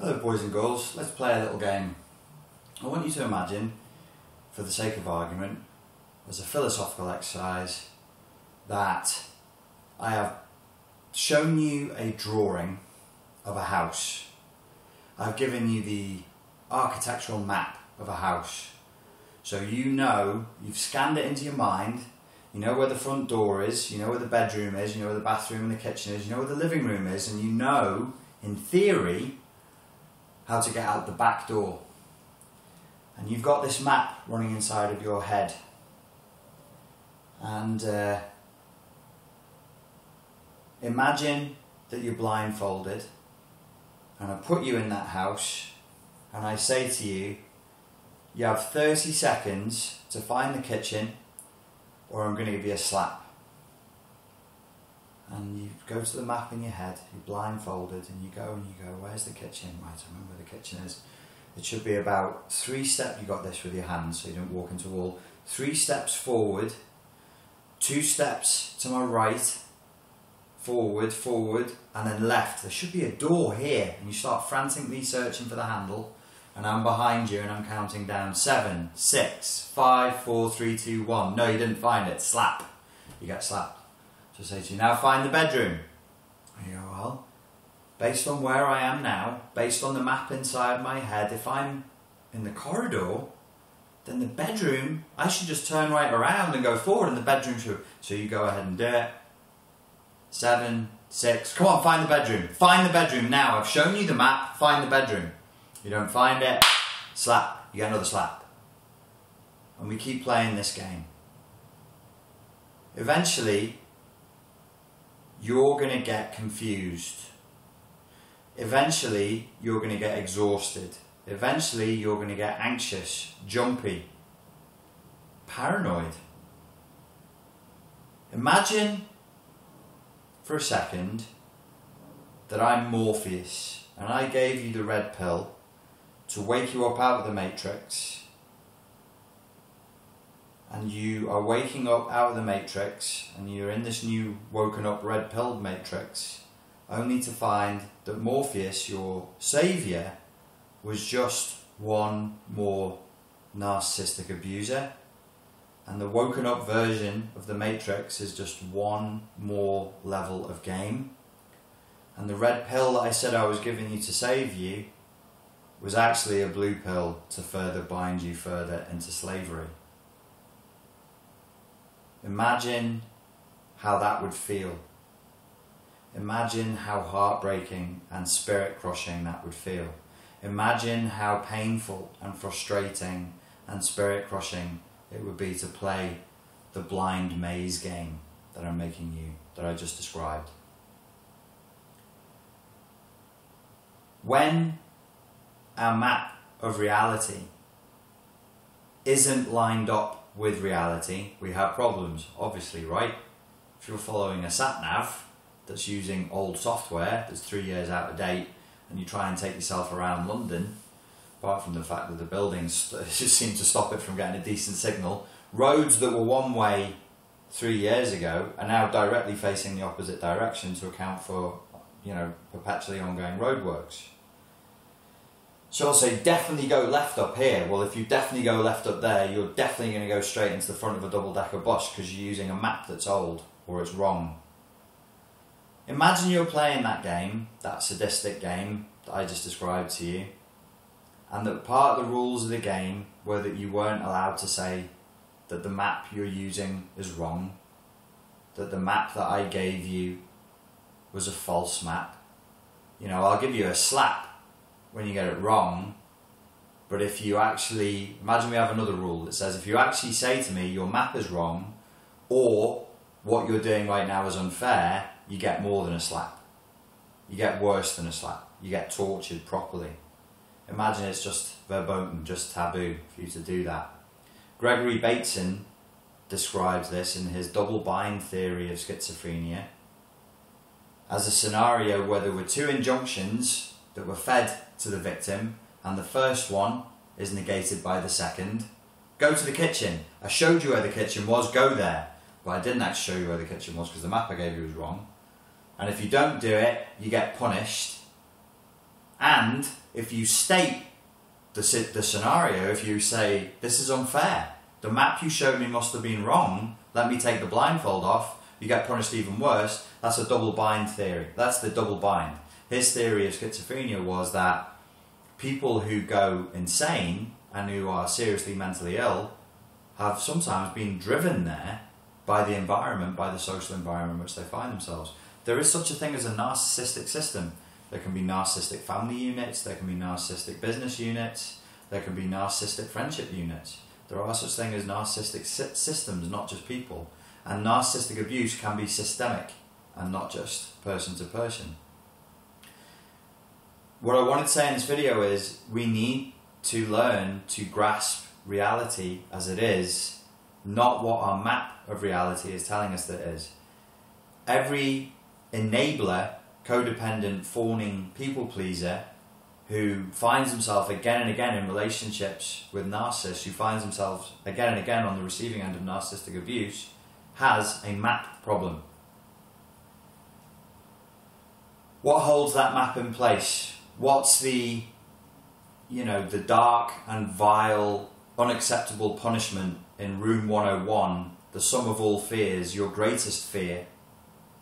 Hello, boys and girls. Let's play a little game. I want you to imagine, for the sake of argument, as a philosophical exercise, that I have shown you a drawing of a house. I've given you the architectural map of a house. So you know, you've scanned it into your mind, you know where the front door is, you know where the bedroom is, you know where the bathroom and the kitchen is, you know where the living room is, and you know, in theory, how to get out the back door. And you've got this map running inside of your head. And uh, imagine that you're blindfolded, and I put you in that house, and I say to you, you have 30 seconds to find the kitchen, or I'm going to give you a slap. And you go to the map in your head, you're blindfolded, and you go and you go, Where's the kitchen? Right, I remember where the kitchen is. It should be about three steps, you got this with your hands so you don't walk into a wall. Three steps forward, two steps to my right, forward, forward, and then left. There should be a door here, and you start frantically searching for the handle. And I'm behind you, and I'm counting down seven, six, five, four, three, two, one. No, you didn't find it. Slap. You get slapped. So say to you, now find the bedroom. And you go, well, based on where I am now, based on the map inside my head, if I'm in the corridor, then the bedroom, I should just turn right around and go forward, and the bedroom should. So you go ahead and do it. Seven, six, come on, find the bedroom. Find the bedroom now. I've shown you the map, find the bedroom. You don't find it, slap. You get another slap. And we keep playing this game. Eventually, you're going to get confused. Eventually, you're going to get exhausted. Eventually, you're going to get anxious, jumpy, paranoid. Imagine for a second that I'm Morpheus and I gave you the red pill to wake you up out of the matrix and you are waking up out of the matrix and you're in this new woken up red pill matrix only to find that Morpheus, your savior, was just one more narcissistic abuser. And the woken up version of the Matrix is just one more level of game. And the red pill that I said I was giving you to save you was actually a blue pill to further bind you further into slavery. Imagine how that would feel. Imagine how heartbreaking and spirit crushing that would feel. Imagine how painful and frustrating and spirit crushing it would be to play the blind maze game that I'm making you, that I just described. When our map of reality isn't lined up with reality, we have problems, obviously, right? If you're following a sat nav that's using old software that's three years out of date and you try and take yourself around London, apart from the fact that the buildings just seem to stop it from getting a decent signal, roads that were one way three years ago are now directly facing the opposite direction to account for, you know, perpetually ongoing roadworks. So I'll say definitely go left up here. Well, if you definitely go left up there, you're definitely going to go straight into the front of a double decker bus because you're using a map that's old or it's wrong. Imagine you're playing that game, that sadistic game that I just described to you, and that part of the rules of the game were that you weren't allowed to say that the map you're using is wrong, that the map that I gave you was a false map. You know, I'll give you a slap when you get it wrong, but if you actually, imagine we have another rule that says if you actually say to me your map is wrong, or what you're doing right now is unfair, you get more than a slap. You get worse than a slap. You get tortured properly. Imagine it's just verboten, just taboo for you to do that. Gregory Bateson describes this in his double bind theory of schizophrenia as a scenario where there were two injunctions that were fed to the victim, and the first one is negated by the second. Go to the kitchen. I showed you where the kitchen was, go there. But I didn't actually show you where the kitchen was because the map I gave you was wrong. And if you don't do it, you get punished. And if you state the, the scenario, if you say, this is unfair, the map you showed me must have been wrong, let me take the blindfold off, you get punished even worse, that's a double bind theory. That's the double bind. His theory of schizophrenia was that people who go insane and who are seriously mentally ill have sometimes been driven there by the environment, by the social environment in which they find themselves. There is such a thing as a narcissistic system. There can be narcissistic family units, there can be narcissistic business units, there can be narcissistic friendship units. There are such things as narcissistic systems, not just people. And narcissistic abuse can be systemic and not just person to person. What I wanted to say in this video is we need to learn to grasp reality as it is, not what our map of reality is telling us that it is. Every enabler, codependent, fawning people pleaser who finds himself again and again in relationships with narcissists, who finds himself again and again on the receiving end of narcissistic abuse, has a map problem. What holds that map in place? What's the, you know, the dark and vile, unacceptable punishment in Room 101, the sum of all fears, your greatest fear?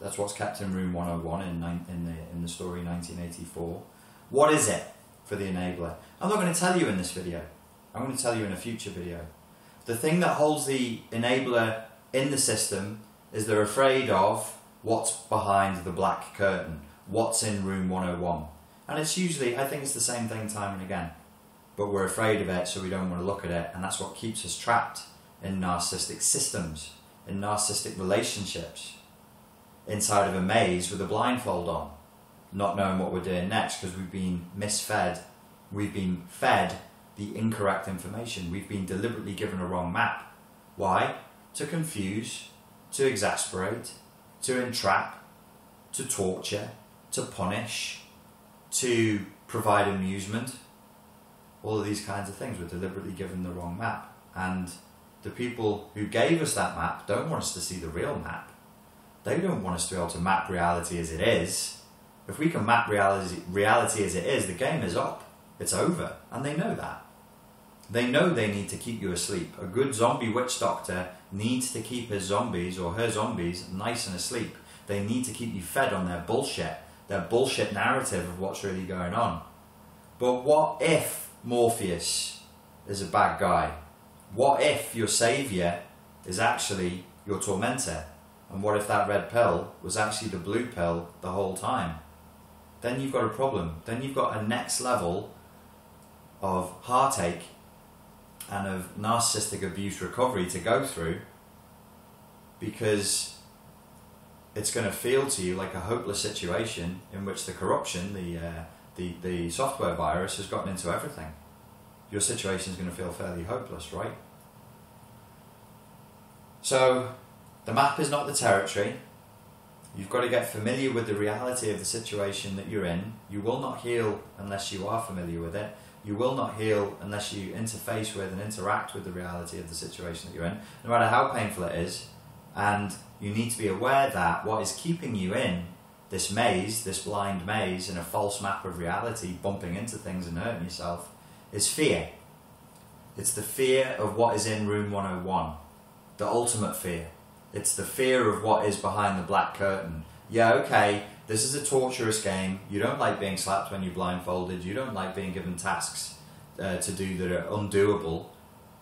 That's what's kept in Room 101 in, in, the, in the story 1984. What is it for the enabler? I'm not going to tell you in this video. I'm going to tell you in a future video. The thing that holds the enabler in the system is they're afraid of what's behind the black curtain, what's in room 101. And it's usually, I think it's the same thing time and again. But we're afraid of it, so we don't want to look at it, and that's what keeps us trapped in narcissistic systems, in narcissistic relationships, inside of a maze with a blindfold on, not knowing what we're doing next because we've been misfed, we've been fed the incorrect information, we've been deliberately given a wrong map. Why? to confuse, to exasperate, to entrap, to torture, to punish, to provide amusement. All of these kinds of things were deliberately given the wrong map. And the people who gave us that map don't want us to see the real map. They don't want us to be able to map reality as it is. If we can map reality, reality as it is, the game is up. It's over. And they know that. They know they need to keep you asleep. A good zombie witch doctor needs to keep his zombies or her zombies nice and asleep. They need to keep you fed on their bullshit, their bullshit narrative of what's really going on. But what if Morpheus is a bad guy? What if your saviour is actually your tormentor? And what if that red pill was actually the blue pill the whole time? Then you've got a problem. Then you've got a next level of heartache and of narcissistic abuse recovery to go through because it's going to feel to you like a hopeless situation in which the corruption, the, uh, the, the software virus has gotten into everything. Your situation is going to feel fairly hopeless, right? So, the map is not the territory. You've got to get familiar with the reality of the situation that you're in. You will not heal unless you are familiar with it. You will not heal unless you interface with and interact with the reality of the situation that you're in, no matter how painful it is. And you need to be aware that what is keeping you in this maze, this blind maze, in a false map of reality, bumping into things and hurting yourself, is fear. It's the fear of what is in room 101, the ultimate fear. It's the fear of what is behind the black curtain. Yeah, okay, this is a torturous game. You don't like being slapped when you're blindfolded. You don't like being given tasks uh, to do that are undoable.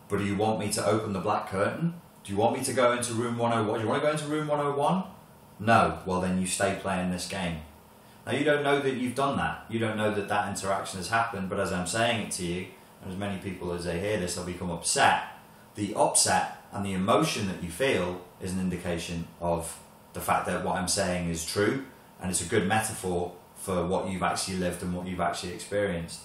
But do you want me to open the black curtain? Do you want me to go into room 101? Do you want to go into room 101? No. Well, then you stay playing this game. Now, you don't know that you've done that. You don't know that that interaction has happened. But as I'm saying it to you, and as many people as they hear this, they'll become upset. The upset and the emotion that you feel is an indication of the fact that what I'm saying is true and it's a good metaphor for what you've actually lived and what you've actually experienced.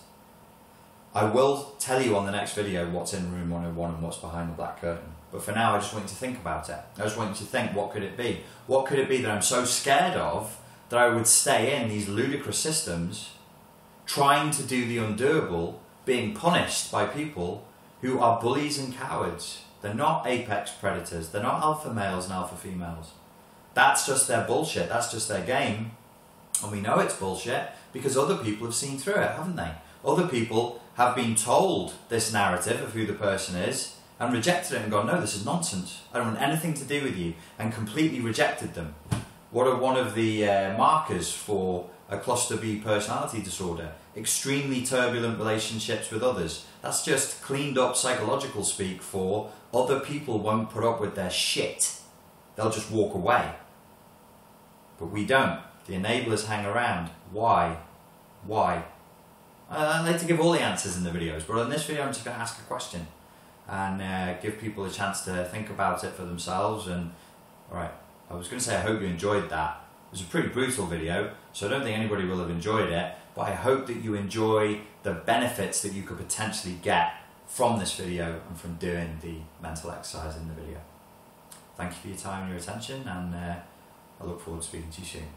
I will tell you on the next video what's in room 101 and what's behind the black curtain. But for now, I just want you to think about it. I just want you to think, what could it be? What could it be that I'm so scared of that I would stay in these ludicrous systems, trying to do the undoable, being punished by people who are bullies and cowards? They're not apex predators. They're not alpha males and alpha females. That's just their bullshit. That's just their game. And we know it's bullshit because other people have seen through it, haven't they? Other people have been told this narrative of who the person is and rejected it and gone, no, this is nonsense. I don't want anything to do with you, and completely rejected them. What are one of the uh, markers for a cluster B personality disorder? Extremely turbulent relationships with others. That's just cleaned up psychological speak for other people won't put up with their shit. They'll just walk away. But we don't. The enablers hang around. Why? Why? I like to give all the answers in the videos, but in this video I'm just going to ask a question and uh, give people a chance to think about it for themselves. And alright, I was going to say I hope you enjoyed that. It was a pretty brutal video, so I don't think anybody will have enjoyed it, but I hope that you enjoy the benefits that you could potentially get from this video and from doing the mental exercise in the video. Thank you for your time and your attention, and uh, I look forward to speaking to you soon.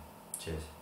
Cheers.